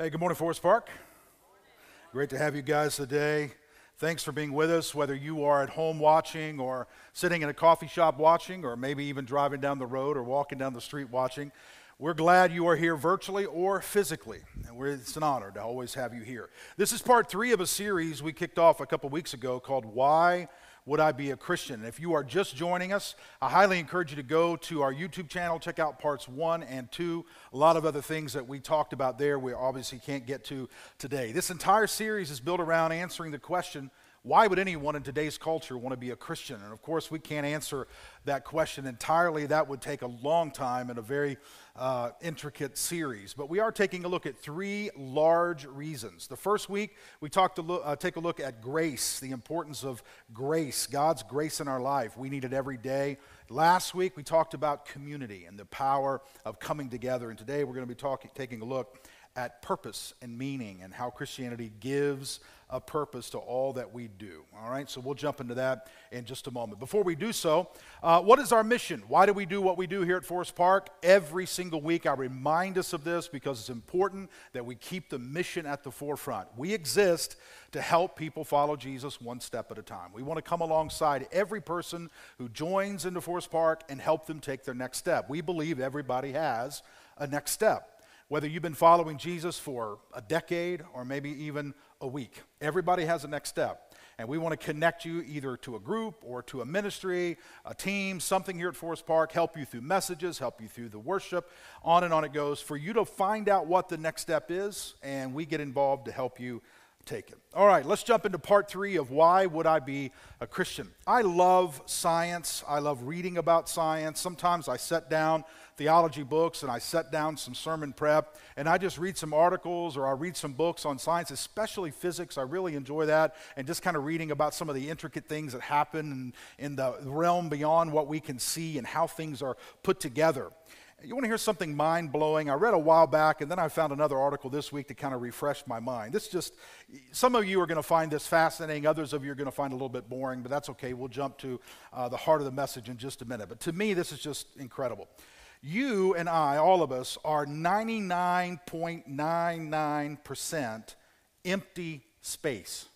Hey, good morning, Forest Park. Great to have you guys today. Thanks for being with us, whether you are at home watching or sitting in a coffee shop watching, or maybe even driving down the road or walking down the street watching. We're glad you are here virtually or physically, and it's an honor to always have you here. This is part three of a series we kicked off a couple weeks ago called Why would I be a Christian? And if you are just joining us, I highly encourage you to go to our YouTube channel, check out parts one and two. A lot of other things that we talked about there, we obviously can't get to today. This entire series is built around answering the question why would anyone in today's culture want to be a Christian? And of course, we can't answer that question entirely. That would take a long time and a very uh, intricate series. But we are taking a look at three large reasons. The first week, we talked to look, uh, take a look at grace, the importance of grace, God's grace in our life. We need it every day. Last week, we talked about community and the power of coming together. And today, we're going to be talking, taking a look at purpose and meaning and how Christianity gives a purpose to all that we do. All right, so we'll jump into that in just a moment. Before we do so, uh, what is our mission? Why do we do what we do here at Forest Park? Every single week, I remind us of this because it's important that we keep the mission at the forefront. We exist to help people follow Jesus one step at a time. We want to come alongside every person who joins into Forest Park and help them take their next step. We believe everybody has a next step whether you've been following Jesus for a decade or maybe even a week. Everybody has a next step. And we want to connect you either to a group or to a ministry, a team, something here at Forest Park, help you through messages, help you through the worship, on and on it goes, for you to find out what the next step is, and we get involved to help you take it. All right, let's jump into part three of why would I be a Christian? I love science. I love reading about science. Sometimes I set down theology books and I set down some sermon prep and I just read some articles or I read some books on science, especially physics. I really enjoy that and just kind of reading about some of the intricate things that happen in, in the realm beyond what we can see and how things are put together. You want to hear something mind blowing? I read a while back, and then I found another article this week to kind of refresh my mind. This just, some of you are going to find this fascinating, others of you are going to find it a little bit boring, but that's okay. We'll jump to uh, the heart of the message in just a minute. But to me, this is just incredible. You and I, all of us, are 99.99% empty space.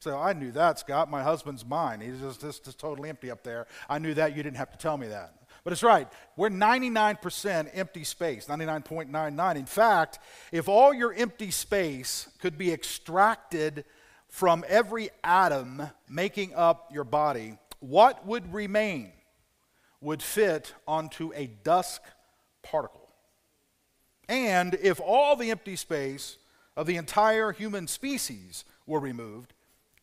So I knew that, Scott. My husband's mine. He's just, just, just totally empty up there. I knew that. You didn't have to tell me that. But it's right. We're 99% empty space, 99.99. In fact, if all your empty space could be extracted from every atom making up your body, what would remain would fit onto a dust particle. And if all the empty space of the entire human species were removed,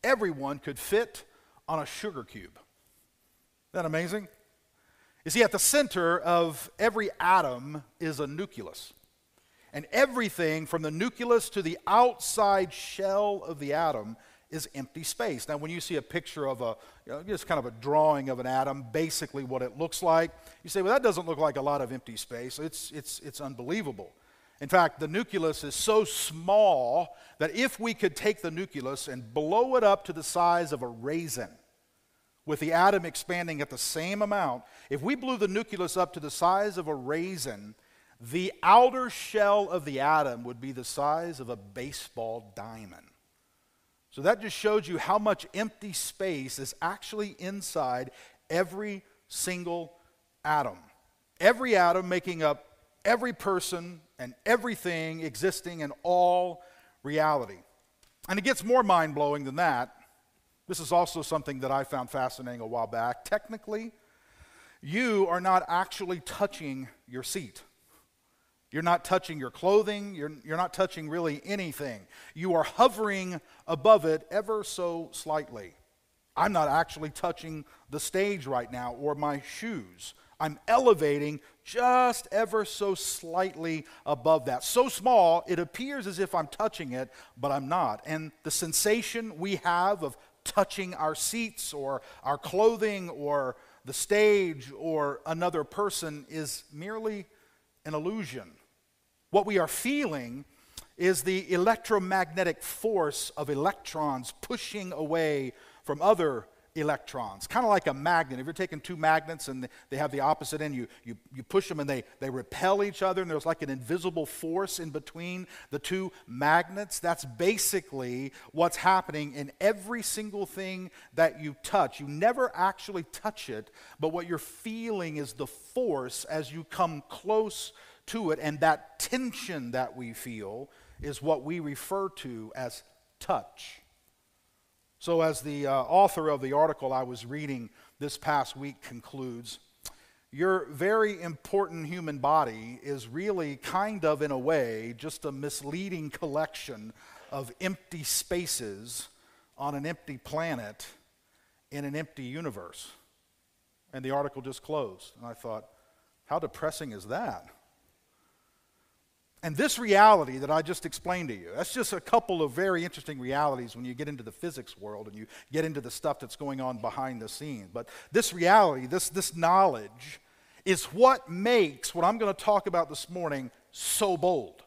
everyone could fit on a sugar cube. Isn't that amazing? You see, at the center of every atom is a nucleus. And everything from the nucleus to the outside shell of the atom is empty space. Now, when you see a picture of a, you know, just kind of a drawing of an atom, basically what it looks like, you say, well, that doesn't look like a lot of empty space. It's, it's, it's unbelievable. In fact, the nucleus is so small that if we could take the nucleus and blow it up to the size of a raisin, with the atom expanding at the same amount, if we blew the nucleus up to the size of a raisin, the outer shell of the atom would be the size of a baseball diamond. So that just shows you how much empty space is actually inside every single atom. Every atom making up every person and everything existing in all reality. And it gets more mind blowing than that this is also something that I found fascinating a while back. Technically, you are not actually touching your seat. You're not touching your clothing. You're, you're not touching really anything. You are hovering above it ever so slightly. I'm not actually touching the stage right now or my shoes. I'm elevating just ever so slightly above that. So small, it appears as if I'm touching it, but I'm not. And the sensation we have of touching our seats or our clothing or the stage or another person is merely an illusion. What we are feeling is the electromagnetic force of electrons pushing away from other electrons, kind of like a magnet. If you're taking two magnets and they have the opposite end, you, you, you push them and they, they repel each other, and there's like an invisible force in between the two magnets. That's basically what's happening in every single thing that you touch. You never actually touch it, but what you're feeling is the force as you come close to it, and that tension that we feel is what we refer to as touch. So, as the uh, author of the article I was reading this past week concludes, your very important human body is really kind of, in a way, just a misleading collection of empty spaces on an empty planet in an empty universe. And the article just closed. And I thought, how depressing is that? And this reality that I just explained to you, that's just a couple of very interesting realities when you get into the physics world and you get into the stuff that's going on behind the scenes. But this reality, this, this knowledge, is what makes what I'm going to talk about this morning so bold.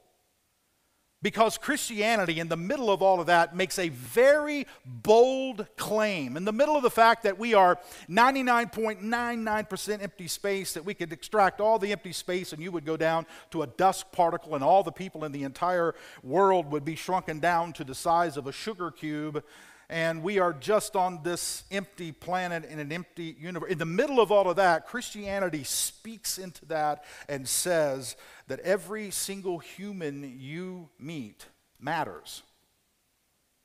Because Christianity, in the middle of all of that, makes a very bold claim. In the middle of the fact that we are 99.99% empty space, that we could extract all the empty space and you would go down to a dust particle and all the people in the entire world would be shrunken down to the size of a sugar cube and we are just on this empty planet in an empty universe. In the middle of all of that, Christianity speaks into that and says that every single human you meet matters.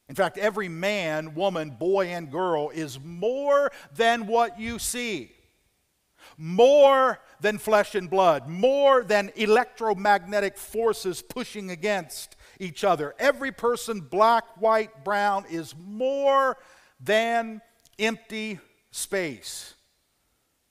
In fact, every man, woman, boy, and girl is more than what you see, more than flesh and blood, more than electromagnetic forces pushing against each other. Every person, black, white, brown, is more than empty space.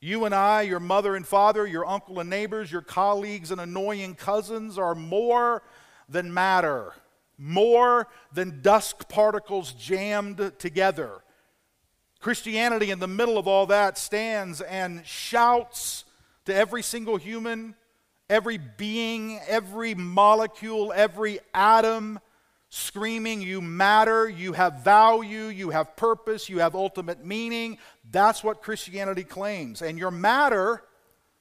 You and I, your mother and father, your uncle and neighbors, your colleagues and annoying cousins are more than matter, more than dust particles jammed together. Christianity, in the middle of all that, stands and shouts to every single human every being, every molecule, every atom screaming, You matter, you have value, you have purpose, you have ultimate meaning. That's what Christianity claims. And your matter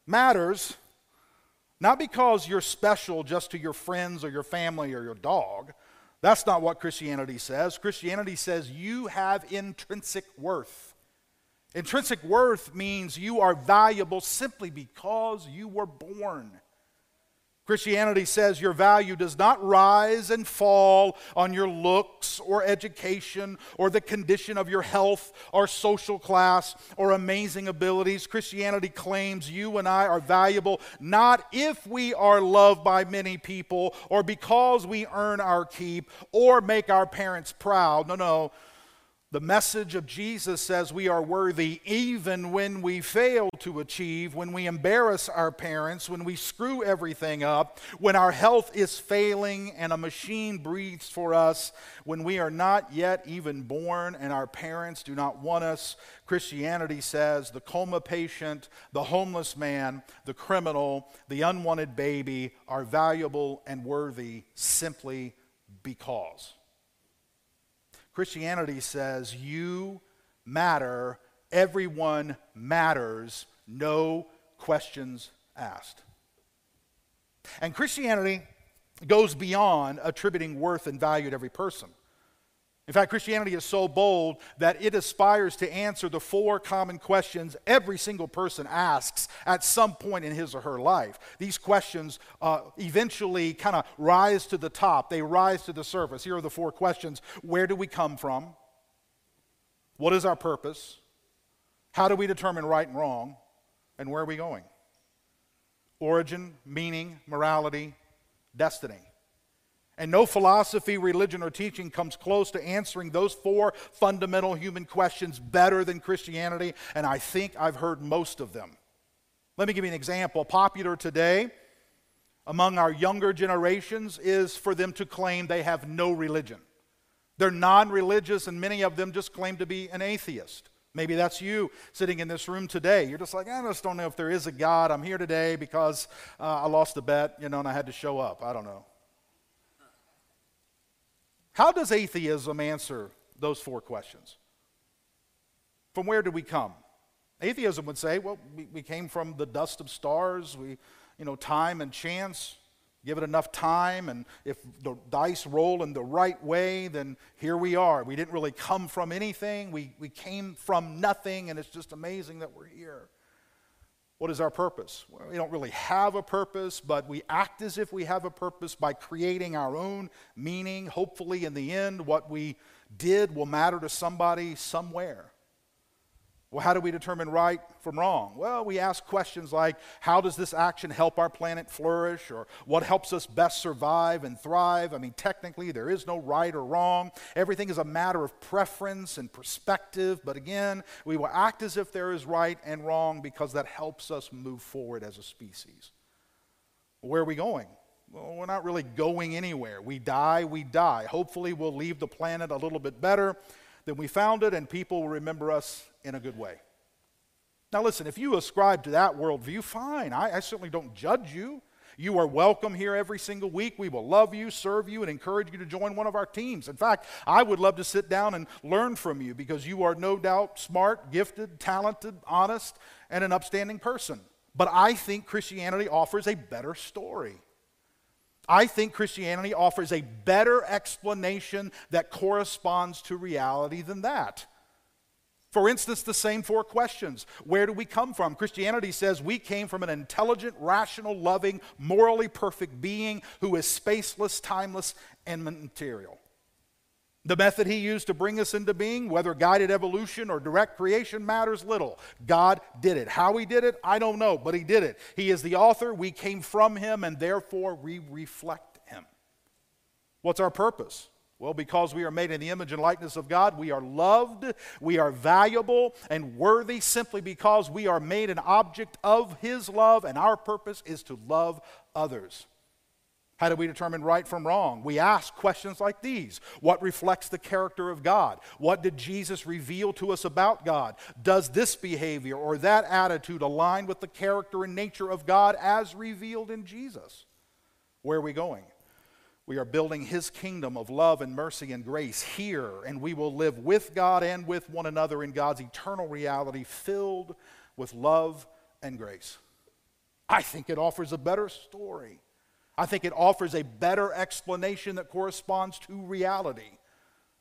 matters not because you're special just to your friends or your family or your dog. That's not what Christianity says. Christianity says you have intrinsic worth. Intrinsic worth means you are valuable simply because you were born. Christianity says your value does not rise and fall on your looks or education or the condition of your health or social class or amazing abilities. Christianity claims you and I are valuable not if we are loved by many people or because we earn our keep or make our parents proud. No, no. The message of Jesus says we are worthy even when we fail to achieve, when we embarrass our parents, when we screw everything up, when our health is failing and a machine breathes for us, when we are not yet even born and our parents do not want us. Christianity says the coma patient, the homeless man, the criminal, the unwanted baby are valuable and worthy simply because. Christianity says you matter, everyone matters, no questions asked. And Christianity goes beyond attributing worth and value to every person. In fact, Christianity is so bold that it aspires to answer the four common questions every single person asks at some point in his or her life. These questions uh, eventually kind of rise to the top, they rise to the surface. Here are the four questions Where do we come from? What is our purpose? How do we determine right and wrong? And where are we going? Origin, meaning, morality, destiny. And no philosophy, religion, or teaching comes close to answering those four fundamental human questions better than Christianity, and I think I've heard most of them. Let me give you an example. Popular today among our younger generations is for them to claim they have no religion. They're non religious, and many of them just claim to be an atheist. Maybe that's you sitting in this room today. You're just like, I just don't know if there is a God. I'm here today because uh, I lost a bet, you know, and I had to show up. I don't know. How does atheism answer those four questions? From where did we come? Atheism would say, well, we, we came from the dust of stars, we, you know, time and chance. Give it enough time, and if the dice roll in the right way, then here we are. We didn't really come from anything, we, we came from nothing, and it's just amazing that we're here. What is our purpose? Well, we don't really have a purpose, but we act as if we have a purpose by creating our own meaning. Hopefully, in the end, what we did will matter to somebody somewhere. Well, how do we determine right from wrong? Well, we ask questions like how does this action help our planet flourish? Or what helps us best survive and thrive? I mean, technically, there is no right or wrong. Everything is a matter of preference and perspective. But again, we will act as if there is right and wrong because that helps us move forward as a species. Where are we going? Well, we're not really going anywhere. We die, we die. Hopefully, we'll leave the planet a little bit better than we found it, and people will remember us in a good way. Now, listen, if you ascribe to that worldview, fine. I, I, certainly don't judge you. You are welcome here every single week. We will love you, serve you, and encourage you to join one of our teams. In fact, I would love to sit down and learn from you because you are no doubt smart, gifted, talented, honest, and an upstanding person. But I think Christianity offers a better story. I think Christianity offers a better explanation that corresponds to reality than that. For instance, the same four questions Where do we come from? Christianity says we came from an intelligent, rational, loving, morally perfect being who is spaceless, timeless, and material. The method he used to bring us into being, whether guided evolution or direct creation, matters little. God did it. How he did it, I don't know, but he did it. He is the author. We came from him, and therefore we reflect him. What's our purpose? Well, because we are made in the image and likeness of God, we are loved, we are valuable and worthy simply because we are made an object of His love, and our purpose is to love others. How do we determine right from wrong? We ask questions like these What reflects the character of God? What did Jesus reveal to us about God? Does this behavior or that attitude align with the character and nature of God as revealed in Jesus? Where are we going? We are building his kingdom of love and mercy and grace here, and we will live with God and with one another in God's eternal reality filled with love and grace. I think it offers a better story. I think it offers a better explanation that corresponds to reality.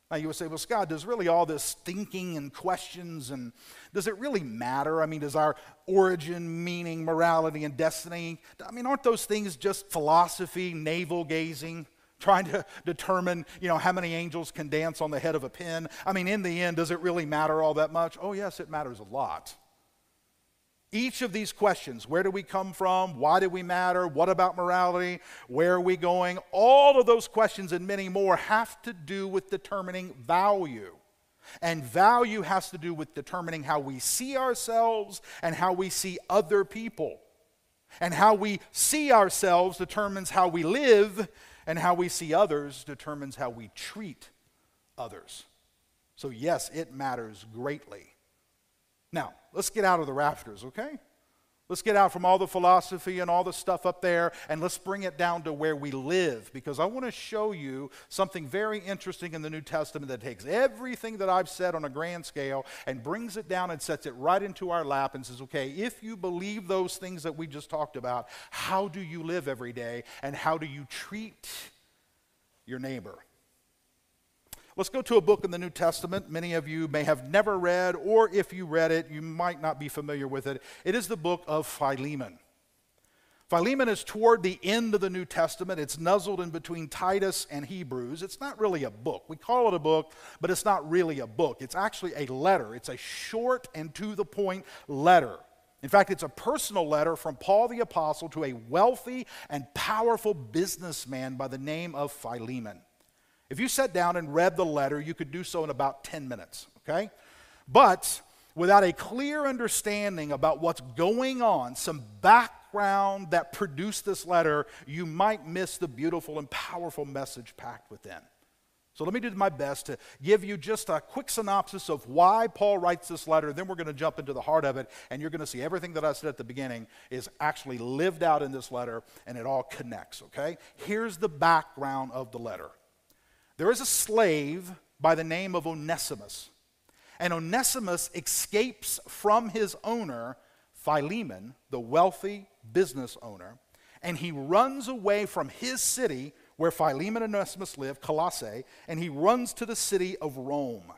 Now you would say, well, Scott, does really all this thinking and questions and does it really matter? I mean, does our origin, meaning, morality, and destiny, I mean, aren't those things just philosophy, navel gazing? Trying to determine, you know, how many angels can dance on the head of a pin. I mean, in the end, does it really matter all that much? Oh, yes, it matters a lot. Each of these questions where do we come from? Why do we matter? What about morality? Where are we going? All of those questions and many more have to do with determining value. And value has to do with determining how we see ourselves and how we see other people. And how we see ourselves determines how we live, and how we see others determines how we treat others. So, yes, it matters greatly. Now, let's get out of the rafters, okay? Let's get out from all the philosophy and all the stuff up there and let's bring it down to where we live because I want to show you something very interesting in the New Testament that takes everything that I've said on a grand scale and brings it down and sets it right into our lap and says, okay, if you believe those things that we just talked about, how do you live every day and how do you treat your neighbor? Let's go to a book in the New Testament many of you may have never read, or if you read it, you might not be familiar with it. It is the book of Philemon. Philemon is toward the end of the New Testament. It's nuzzled in between Titus and Hebrews. It's not really a book. We call it a book, but it's not really a book. It's actually a letter. It's a short and to the point letter. In fact, it's a personal letter from Paul the Apostle to a wealthy and powerful businessman by the name of Philemon. If you sat down and read the letter, you could do so in about 10 minutes, okay? But without a clear understanding about what's going on, some background that produced this letter, you might miss the beautiful and powerful message packed within. So let me do my best to give you just a quick synopsis of why Paul writes this letter. Then we're going to jump into the heart of it, and you're going to see everything that I said at the beginning is actually lived out in this letter, and it all connects, okay? Here's the background of the letter. There is a slave by the name of Onesimus, And Onesimus escapes from his owner, Philemon, the wealthy business owner, and he runs away from his city where Philemon and Onesimus live, Colossae, and he runs to the city of Rome.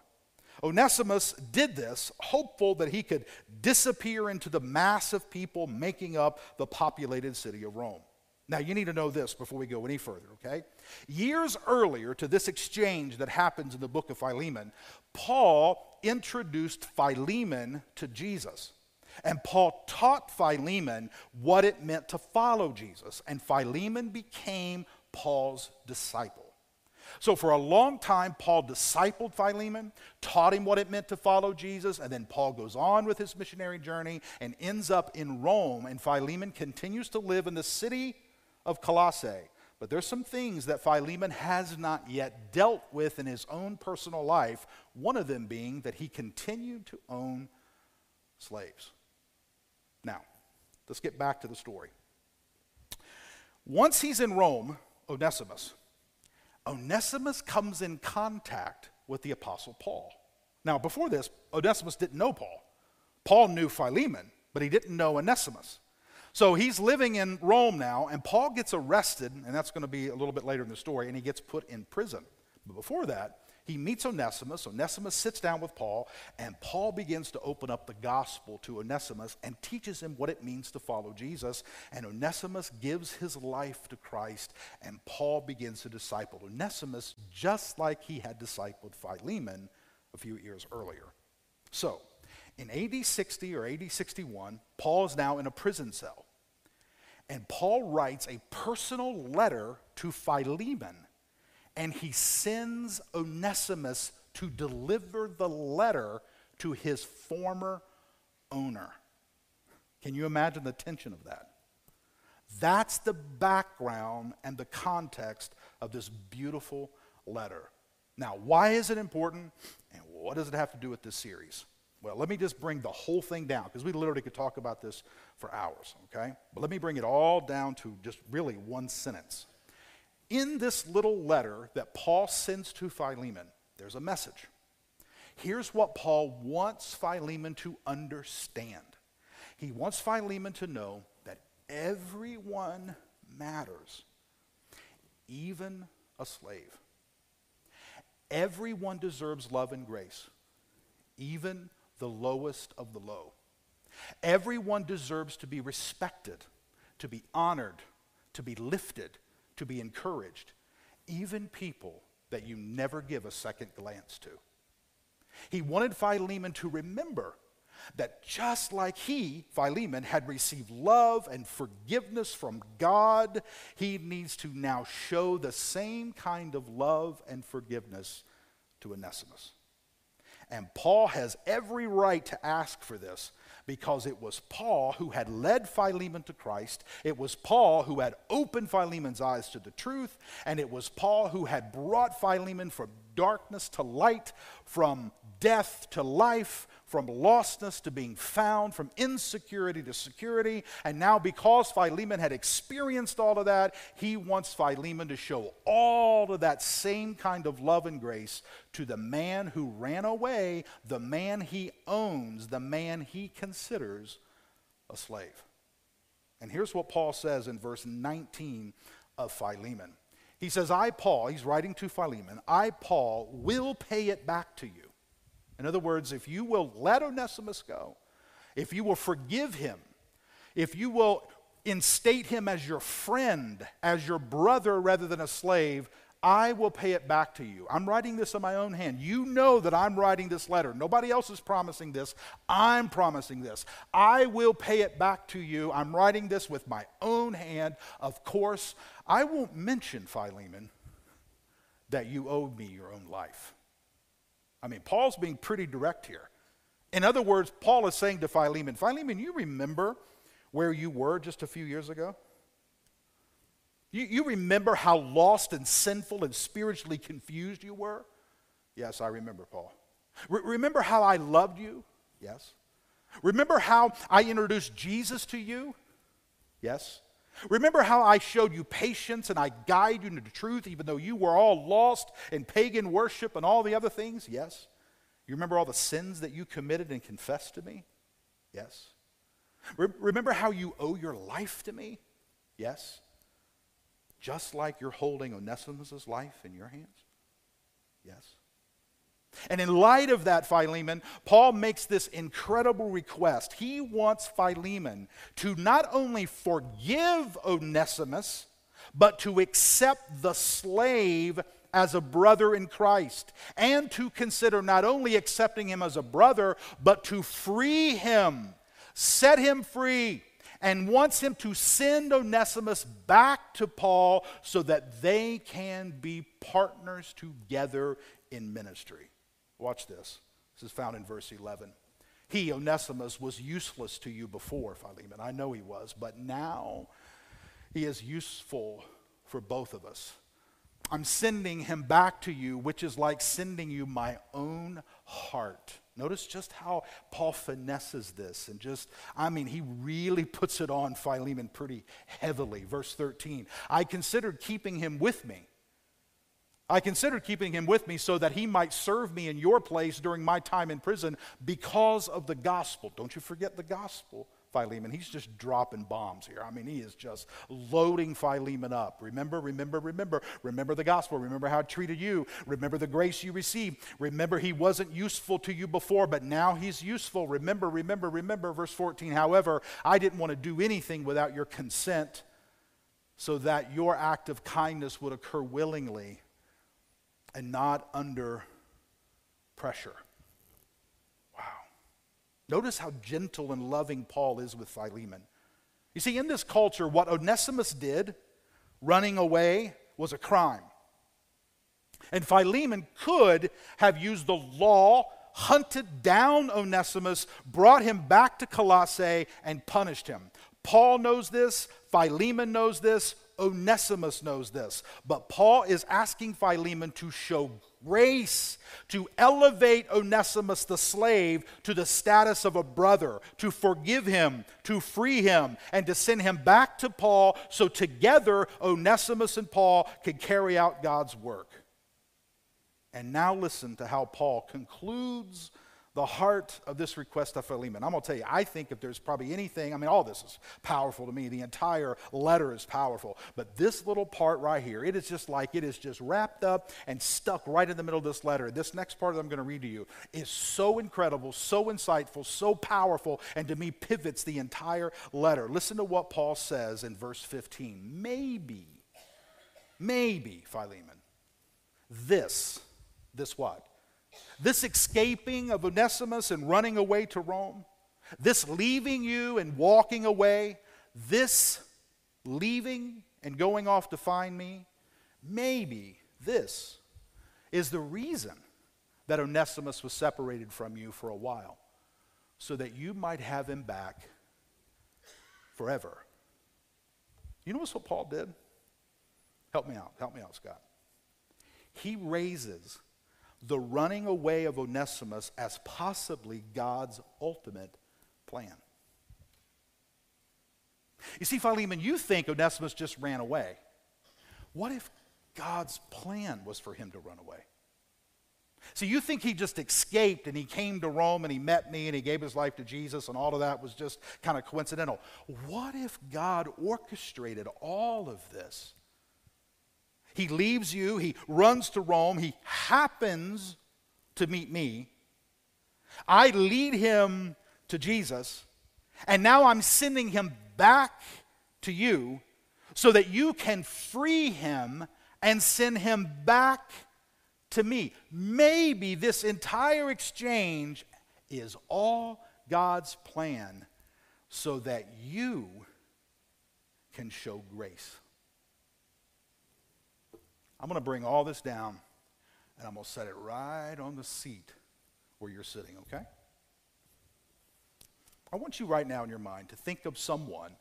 Onesimus did this, hopeful that he could disappear into the mass of people making up the populated city of Rome. Now, you need to know this before we go any further, okay? Years earlier to this exchange that happens in the book of Philemon, Paul introduced Philemon to Jesus. And Paul taught Philemon what it meant to follow Jesus. And Philemon became Paul's disciple. So, for a long time, Paul discipled Philemon, taught him what it meant to follow Jesus, and then Paul goes on with his missionary journey and ends up in Rome. And Philemon continues to live in the city of Colossae. But there's some things that Philemon has not yet dealt with in his own personal life, one of them being that he continued to own slaves. Now, let's get back to the story. Once he's in Rome, Onesimus, Onesimus comes in contact with the Apostle Paul. Now, before this, Onesimus didn't know Paul. Paul knew Philemon, but he didn't know Onesimus. So he's living in Rome now, and Paul gets arrested, and that's going to be a little bit later in the story, and he gets put in prison. But before that, he meets Onesimus. Onesimus sits down with Paul, and Paul begins to open up the gospel to Onesimus and teaches him what it means to follow Jesus. And Onesimus gives his life to Christ, and Paul begins to disciple Onesimus just like he had discipled Philemon a few years earlier. So, in AD 60 or AD 61, Paul is now in a prison cell. And Paul writes a personal letter to Philemon and he sends Onesimus to deliver the letter to his former owner. Can you imagine the tension of that? That's the background and the context of this beautiful letter. Now, why is it important? And what does it have to do with this series? Well, let me just bring the whole thing down because we literally could talk about this for hours, okay? But let me bring it all down to just really one sentence in this little letter that Paul sends to Philemon, there's a message. Here's what Paul wants Philemon to understand he wants Philemon to know that everyone matters, even a slave. Everyone deserves love and grace, even the lowest of the low. Everyone deserves to be respected, to be honored, to be lifted, to be encouraged, even people that you never give a second glance to. He wanted Philemon to remember that just like he, Philemon, had received love and forgiveness from God, he needs to now show the same kind of love and forgiveness to Onesimus. And Paul has every right to ask for this because it was Paul who had led Philemon to Christ. It was Paul who had opened Philemon's eyes to the truth. And it was Paul who had brought Philemon from darkness to light, from death to life, from lostness to being found, from insecurity to security. And now, because Philemon had experienced all of that, he wants Philemon to show all of that same kind of love and grace to the man who ran away, the man he owns, the man he considers a slave. And here's what Paul says in verse 19 of Philemon. He says, I, Paul, he's writing to Philemon, I, Paul, will pay it back to you in other words, if you will let Onesimus go, if you will forgive him, if you will instate him as your friend, as your brother rather than a slave, I will pay it back to you. I'm writing this in my own hand. You know that I'm writing this letter. Nobody else is promising this. I'm promising this. I will pay it back to you. I'm writing this with my own hand. Of course, I won't mention, Philemon, that you owed me your own life. I mean, Paul's being pretty direct here. In other words, Paul is saying to Philemon, Philemon, you remember where you were just a few years ago? You, you remember how lost and sinful and spiritually confused you were? Yes, I remember, Paul. Re- remember how I loved you? Yes. Remember how I introduced Jesus to you? Yes. Remember how I showed you patience and I guided you into the truth, even though you were all lost in pagan worship and all the other things? Yes. You remember all the sins that you committed and confessed to me? Yes. Re- remember how you owe your life to me? Yes. Just like you're holding Onesimus' life in your hands? Yes. And in light of that, Philemon, Paul makes this incredible request. He wants Philemon to not only forgive Onesimus, but to accept the slave as a brother in Christ, and to consider not only accepting him as a brother, but to free him, set him free, and wants him to send Onesimus back to Paul so that they can be partners together in ministry. Watch this. This is found in verse 11. He, Onesimus, was useless to you before, Philemon. I know he was, but now he is useful for both of us. I'm sending him back to you, which is like sending you my own heart. Notice just how Paul finesses this and just, I mean, he really puts it on Philemon pretty heavily. Verse 13 I considered keeping him with me I considered keeping him with me so that he might serve me in your place during my time in prison because of the gospel. Don't you forget the gospel, Philemon. He's just dropping bombs here. I mean, he is just loading Philemon up. Remember, remember, remember. Remember the gospel. Remember how it treated you. Remember the grace you received. Remember he wasn't useful to you before, but now he's useful. Remember, remember, remember. Verse 14. However, I didn't want to do anything without your consent so that your act of kindness would occur willingly and not under pressure. Wow. Notice how gentle and loving Paul is with Philemon. You see, in this culture, what Onesimus did, running away, was a crime. And Philemon could have used the law, hunted down Onesimus, brought him back to Colossae, and punished him. Paul knows this, Philemon knows this, Onesimus knows this. But Paul is asking Philemon to show grace, to elevate Onesimus the slave to the status of a brother, to forgive him, to free him, and to send him back to Paul so together Onesimus and Paul could carry out God's work. And now listen to how Paul concludes the heart of this request of Philemon. I'm going to tell you, I think if there's probably anything, I mean, all this is powerful to me. The entire letter is powerful. But this little part right here, it is just like it is just wrapped up and stuck right in the middle of this letter. This next part that I'm going to read to you is so incredible, so insightful, so powerful, and to me pivots the entire letter. Listen to what Paul says in verse 15. Maybe, maybe, Philemon, this, this what? This escaping of Onesimus and running away to Rome, this leaving you and walking away, this leaving and going off to find me, maybe this is the reason that Onesimus was separated from you for a while, so that you might have him back forever. You notice what Paul did? Help me out. Help me out, Scott. He raises the running away of Onesimus as possibly God's ultimate plan. You see, Philemon, you think Onesimus just ran away. What if God's plan was for him to run away? See, you think he just escaped and he came to Rome and he met me and he gave his life to Jesus and all of that was just kind of coincidental. What if God orchestrated all of this he leaves you, he runs to Rome, he happens to meet me. I lead him to Jesus, and now I'm sending him back to you so that you can free him and send him back to me. Maybe this entire exchange is all God's plan so that you can show grace. I'm going to bring all this down and I'm going to set it right on the seat where you're sitting, okay? I want you right now in your mind to think of someone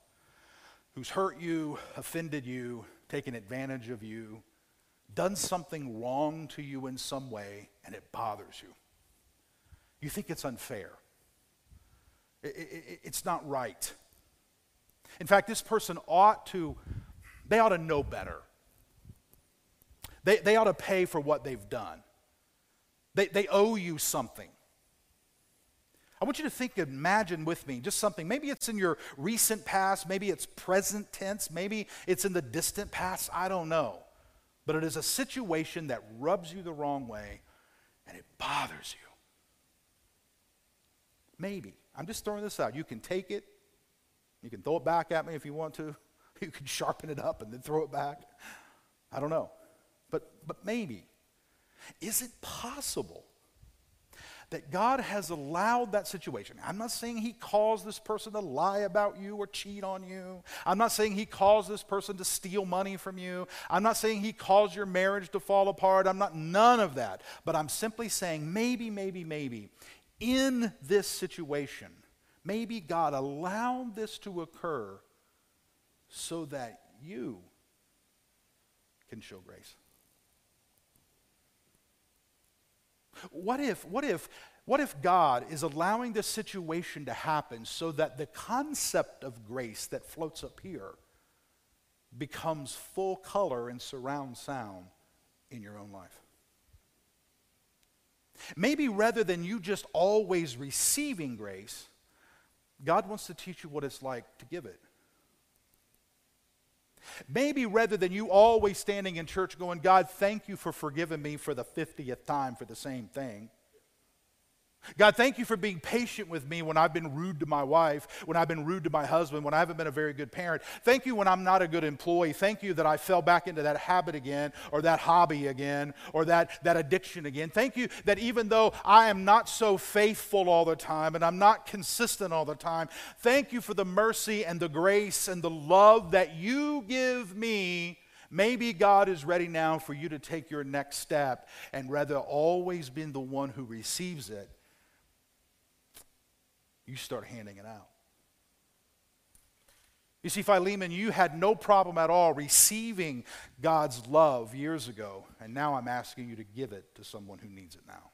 who's hurt you, offended you, taken advantage of you, done something wrong to you in some way, and it bothers you. You think it's unfair. It, it, it's not right. In fact, this person ought to, they ought to know better. They, they ought to pay for what they've done. They, they owe you something. I want you to think, imagine with me just something. Maybe it's in your recent past, maybe it's present tense, maybe it's in the distant past, I don't know. But it is a situation that rubs you the wrong way and it bothers you. Maybe. I'm just throwing this out. You can take it, you can throw it back at me if you want to, you can sharpen it up and then throw it back. I don't know. But, but maybe. Is it possible that God has allowed that situation. I'm not saying He caused this person to lie about you or cheat on you. I'm not saying He caused this person to steal money from you. I'm not saying He caused your marriage to fall apart. I'm not, none of that. But I'm simply saying maybe, maybe, maybe in this situation, maybe God allowed this to occur so that you can show grace. What if, what if, what if God is allowing this situation to happen so that the concept of grace that floats up here becomes full color and surround sound in your own life? Maybe rather than you just always receiving grace, God wants to teach you what it's like to give it. Maybe rather than you always standing in church going, God, thank you for forgiving me for the 50th time for the same thing. God, thank you for being patient with me when I've been rude to my wife, when I've been rude to my husband, when I haven't been a very good parent. Thank you when I'm not a good employee. Thank you that I fell back into that habit again, or that hobby again, or that, that addiction again. Thank you that even though I am not so faithful all the time and I'm not consistent all the time, thank you for the mercy and the grace and the love that you give me. Maybe God is ready now for you to take your next step and rather always being the one who receives it you start handing it out. You see, Philemon, you had no problem at all receiving God's love years ago, and now I'm asking you to give it to someone who needs it now.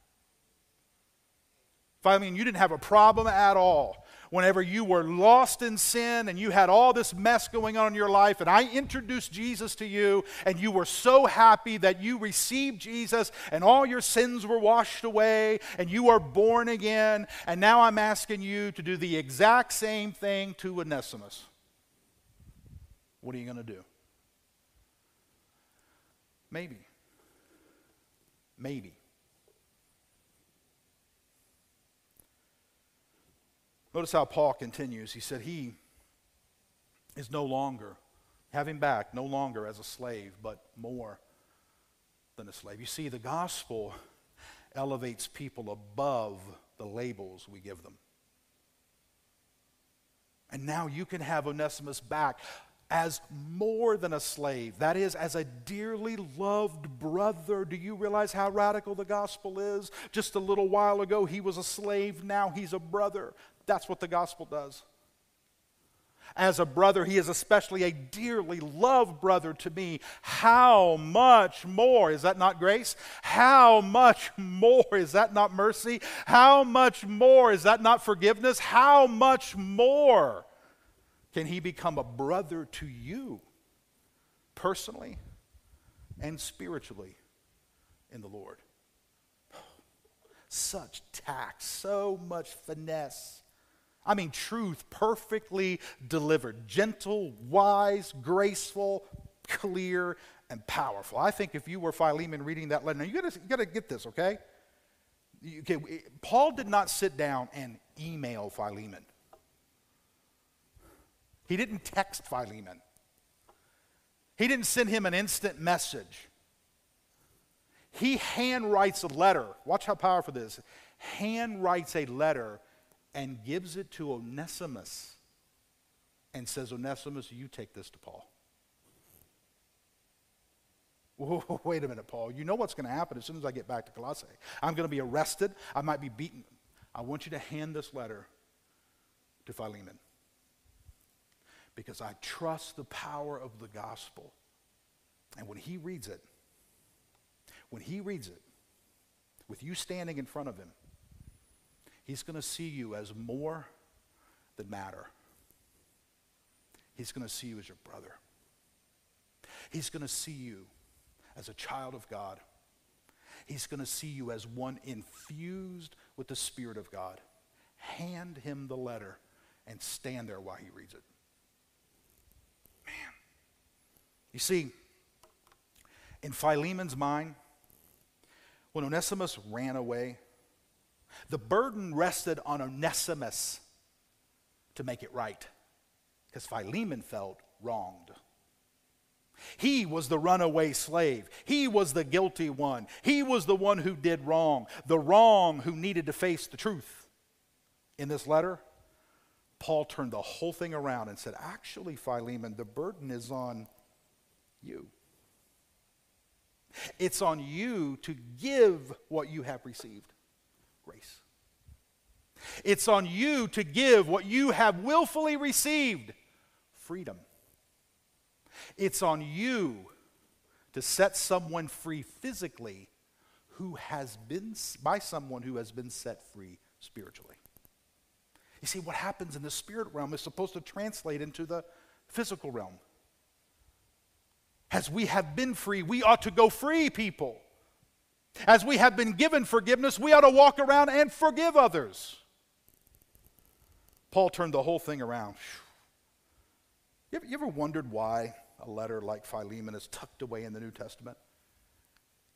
Philemon, you didn't have a problem at all whenever you were lost in sin and you had all this mess going on in your life, and I introduced Jesus to you, and you were so happy that you received Jesus and all your sins were washed away and you are born again, and now I'm asking you to do the exact same thing to Onesimus. What are you going to do? Maybe. Maybe. Notice how Paul continues. He said, He is no longer, having back, no longer as a slave, but more than a slave. You see, the gospel elevates people above the labels we give them. And now you can have Onesimus back as more than a slave. That is, as a dearly loved brother. Do you realize how radical the gospel is? Just a little while ago, he was a slave. Now he's a brother. That's what the gospel does. As a brother, he is especially a dearly loved brother to me. How much more? Is that not grace? How much more? Is that not mercy? How much more? Is that not forgiveness? How much more can he become a brother to you personally and spiritually in the Lord? Such tact, so much finesse I mean, truth perfectly delivered, gentle, wise, graceful, clear, and powerful. I think if you were Philemon reading that letter, now you gotta, you gotta get this, okay? okay? Paul did not sit down and email Philemon. He didn't text Philemon. He didn't send him an instant message. He handwrites a letter. Watch how powerful this is. Handwrites a letter and gives it to Onesimus and says, Onesimus, you take this to Paul. Whoa, wait a minute, Paul. You know what's going to happen as soon as I get back to Colossae. I'm going to be arrested. I might be beaten. I want you to hand this letter to Philemon because I trust the power of the gospel. And when he reads it, when he reads it, with you standing in front of him, He's going to see you as more than matter. He's going to see you as your brother. He's going to see you as a child of God. He's going to see you as one infused with the Spirit of God. Hand him the letter and stand there while he reads it. Man. You see, in Philemon's mind, when Onesimus ran away, the burden rested on Onesimus to make it right because Philemon felt wronged. He was the runaway slave. He was the guilty one. He was the one who did wrong, the wrong who needed to face the truth. In this letter, Paul turned the whole thing around and said, Actually, Philemon, the burden is on you. It's on you to give what you have received grace. It's on you to give what you have willfully received freedom. It's on you to set someone free physically who has been by someone who has been set free spiritually. You see, what happens in the spirit realm is supposed to translate into the physical realm. As we have been free, we ought to go free, people. As we have been given forgiveness, we ought to walk around and forgive others. Paul turned the whole thing around. You ever, wondered why a letter like Philemon is tucked away in the New Testament?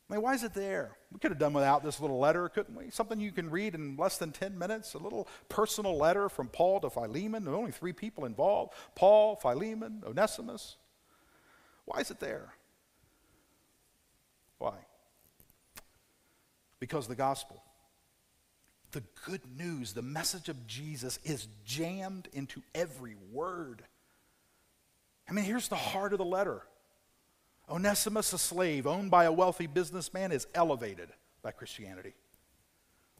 I mean, why is it there? We could have done without this little letter, couldn't we? Something you can read in less than 10 minutes, a little personal letter from Paul to Philemon. There are only three people involved Paul, Philemon, Onesimus. Why is it there? Why? Because the gospel, the good news, the message of Jesus is jammed into every word. I mean, here's the heart of the letter Onesimus, a slave owned by a wealthy businessman, is elevated by Christianity.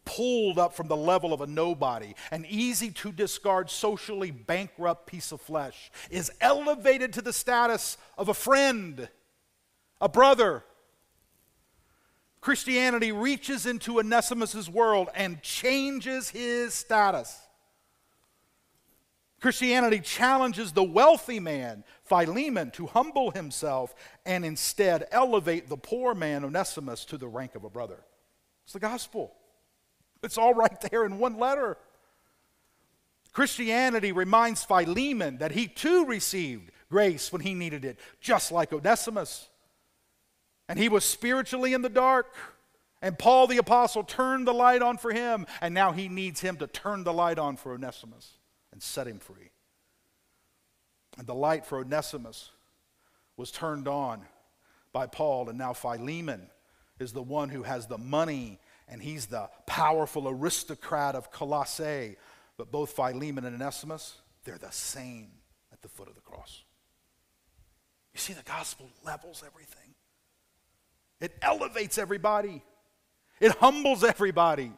Pulled up from the level of a nobody, an easy to discard, socially bankrupt piece of flesh, is elevated to the status of a friend, a brother. Christianity reaches into Onesimus' world and changes his status. Christianity challenges the wealthy man, Philemon, to humble himself and instead elevate the poor man, Onesimus, to the rank of a brother. It's the gospel. It's all right there in one letter. Christianity reminds Philemon that he too received grace when he needed it, just like Onesimus. And he was spiritually in the dark. And Paul the Apostle turned the light on for him, and now he needs him to turn the light on for Onesimus and set him free. And the light for Onesimus was turned on by Paul, and now Philemon is the one who has the money and he's the powerful aristocrat of Colossae. But both Philemon and Onesimus, they're the same at the foot of the cross. You see, the gospel levels everything, it elevates everybody, it humbles everybody.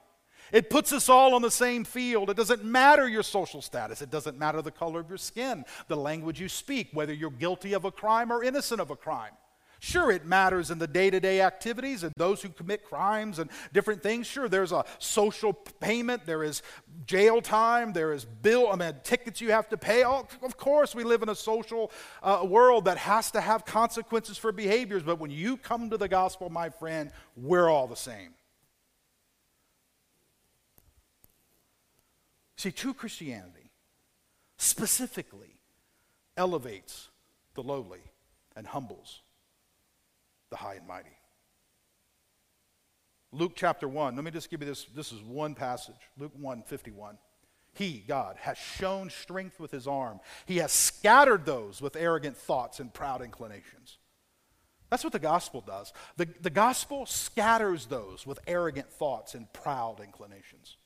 It puts us all on the same field. It doesn't matter your social status. It doesn't matter the color of your skin, the language you speak, whether you're guilty of a crime or innocent of a crime. Sure, it matters in the day to day activities and those who commit crimes and different things. Sure, there's a social payment, there is jail time, there is bill, I mean, tickets you have to pay. Oh, of course, we live in a social uh, world that has to have consequences for behaviors, but when you come to the gospel, my friend, we're all the same. See, true Christianity specifically elevates the lowly and humbles the high and mighty. Luke chapter 1, let me just give you this. This is one passage. Luke 1 51. He, God, has shown strength with his arm. He has scattered those with arrogant thoughts and proud inclinations. That's what the gospel does. The, the gospel scatters those with arrogant thoughts and proud inclinations.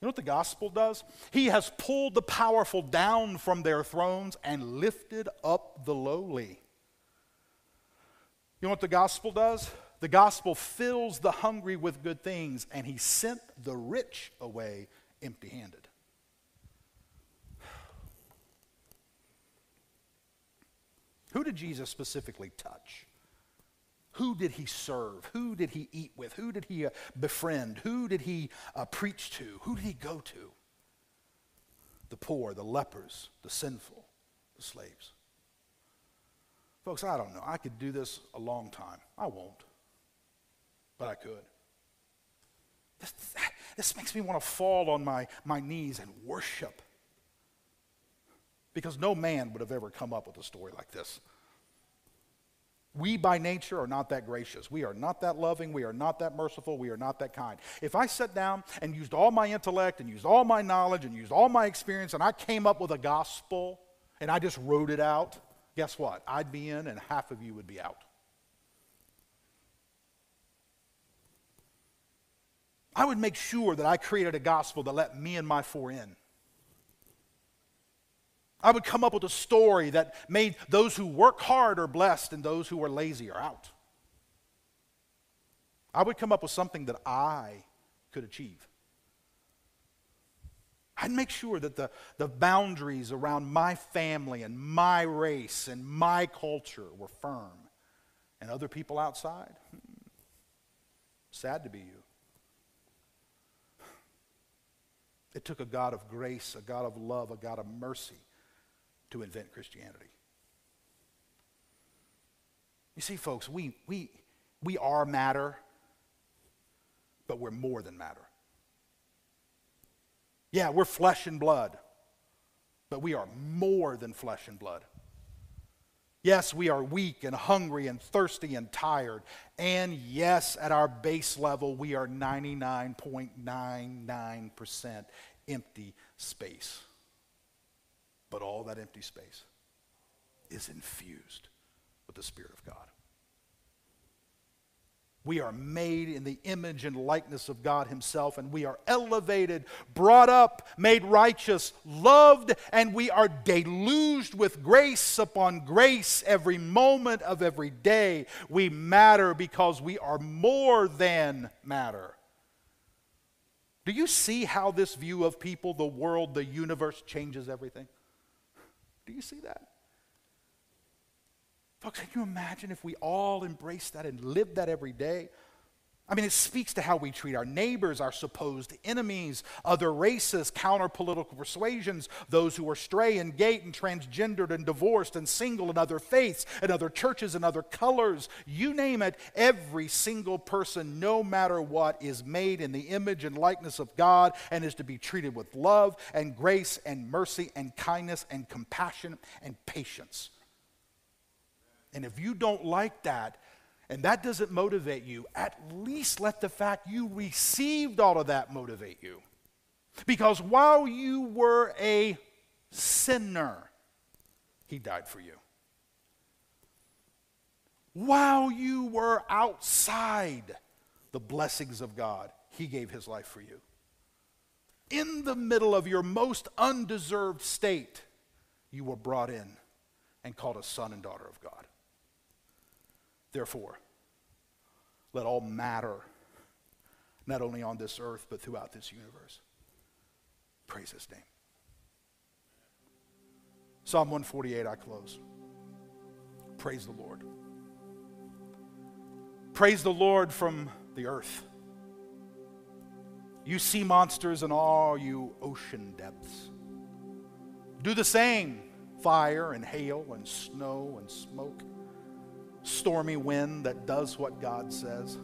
You know what the gospel does? He has pulled the powerful down from their thrones and lifted up the lowly. You know what the gospel does? The gospel fills the hungry with good things, and he sent the rich away empty handed. Who did Jesus specifically touch? Who did he serve? Who did he eat with? Who did he uh, befriend? Who did he uh, preach to? Who did he go to? The poor, the lepers, the sinful, the slaves. Folks, I don't know. I could do this a long time. I won't. But I could. This, this makes me want to fall on my, my knees and worship. Because no man would have ever come up with a story like this. We, by nature, are not that gracious. We are not that loving. We are not that merciful. We are not that kind. If I sat down and used all my intellect and used all my knowledge and used all my experience and I came up with a gospel and I just wrote it out, guess what? I'd be in and half of you would be out. I would make sure that I created a gospel that let me and my four in. I would come up with a story that made those who work hard are blessed and those who are lazy are out. I would come up with something that I could achieve. I'd make sure that the, the boundaries around my family and my race and my culture were firm. And other people outside, hmm, sad to be you. It took a God of grace, a God of love, a God of mercy to invent Christianity. You see, folks, we, we, we are matter, but we're more than matter. Yeah, we're flesh and blood, but we are more than flesh and blood. Yes, we are weak and hungry and thirsty and tired. And yes, at our base level, we are 99.99% empty space. But all that empty space is infused with the Spirit of God. We are made in the image and likeness of God Himself, and we are elevated, brought up, made righteous, loved, and we are deluged with grace upon grace every moment of every day. We matter because we are more than matter. Do you see how this view of people, the world, the universe changes everything? Do you see that? Folks, can you imagine if we all embraced that and lived that every day? I mean, it speaks to how we treat our neighbors, our supposed enemies, other races, counter political persuasions, those who are stray and gay and transgendered and divorced and single and other faiths and other churches and other colors. You name it, every single person, no matter what, is made in the image and likeness of God and is to be treated with love and grace and mercy and kindness and compassion and patience. And if you don't like that, and that doesn't motivate you, at least let the fact you received all of that motivate you. Because while you were a sinner, he died for you. While you were outside the blessings of God, he gave his life for you. In the middle of your most undeserved state, you were brought in and called a son and daughter of God. Therefore, let all matter, not only on this earth, but throughout this universe, praise his name. Psalm 148, I close. Praise the Lord. Praise the Lord from the earth. You sea monsters and all you ocean depths. Do the same, fire and hail and snow and smoke stormy wind that does what God says.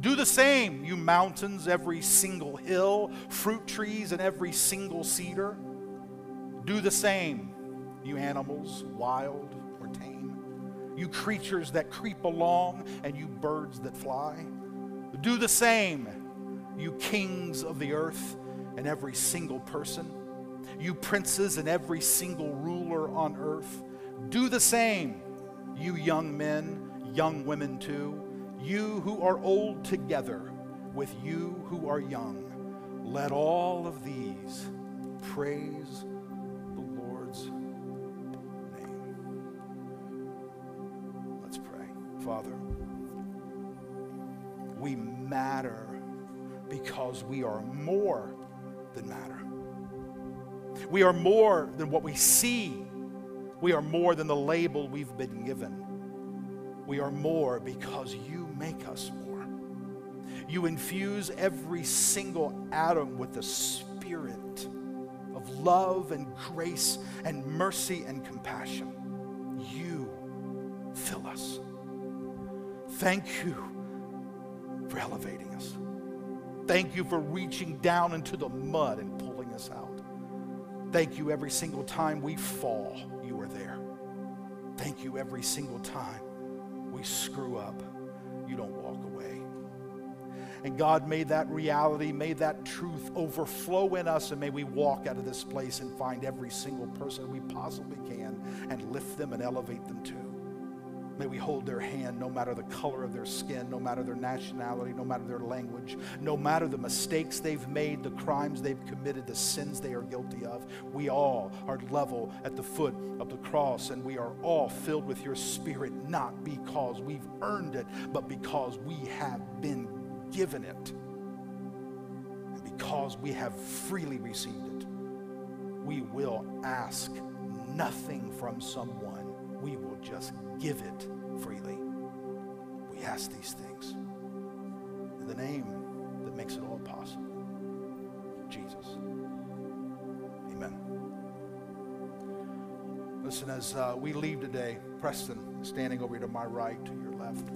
Do the same, you mountains, every single hill, fruit trees, and every single cedar. Do the same, you animals, wild or tame. You creatures that creep along, and you birds that fly. Do the same, you kings of the earth, and every single person. You princes and every single ruler on earth. Do the same, you young men, young women too, you who are old together with you who are young, let all of these praise the Lord's name. Let's pray. Father, we matter because we are more than matter. We are more than what we see we are more than the label we've been given. We are more because you make us more. You infuse every single atom with the spirit of love and grace and mercy and compassion. You fill us. Thank you for elevating us. Thank you for reaching down into the mud and pulling us out. Thank you every single time we fall, there. Thank you every single time we screw up, you don't walk away. And God, may that reality, may that truth overflow in us, and may we walk out of this place and find every single person we possibly can and lift them and elevate them too. May we hold their hand no matter the color of their skin, no matter their nationality, no matter their language, no matter the mistakes they've made, the crimes they've committed, the sins they are guilty of. We all are level at the foot of the cross, and we are all filled with your spirit, not because we've earned it, but because we have been given it. And because we have freely received it, we will ask nothing from someone. Just give it freely. We ask these things in the name that makes it all possible Jesus. Amen. Listen, as uh, we leave today, Preston standing over to my right, to your left.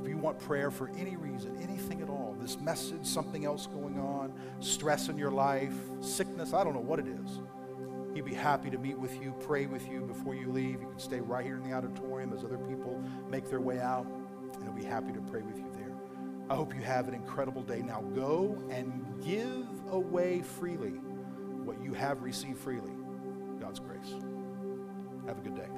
If you want prayer for any reason, anything at all, this message, something else going on, stress in your life, sickness, I don't know what it is He'd be happy to meet with you, pray with you before you leave. You can stay right here in the auditorium as other people make their way out, and he'll be happy to pray with you there. I hope you have an incredible day. Now go and give away freely what you have received freely. God's grace. Have a good day.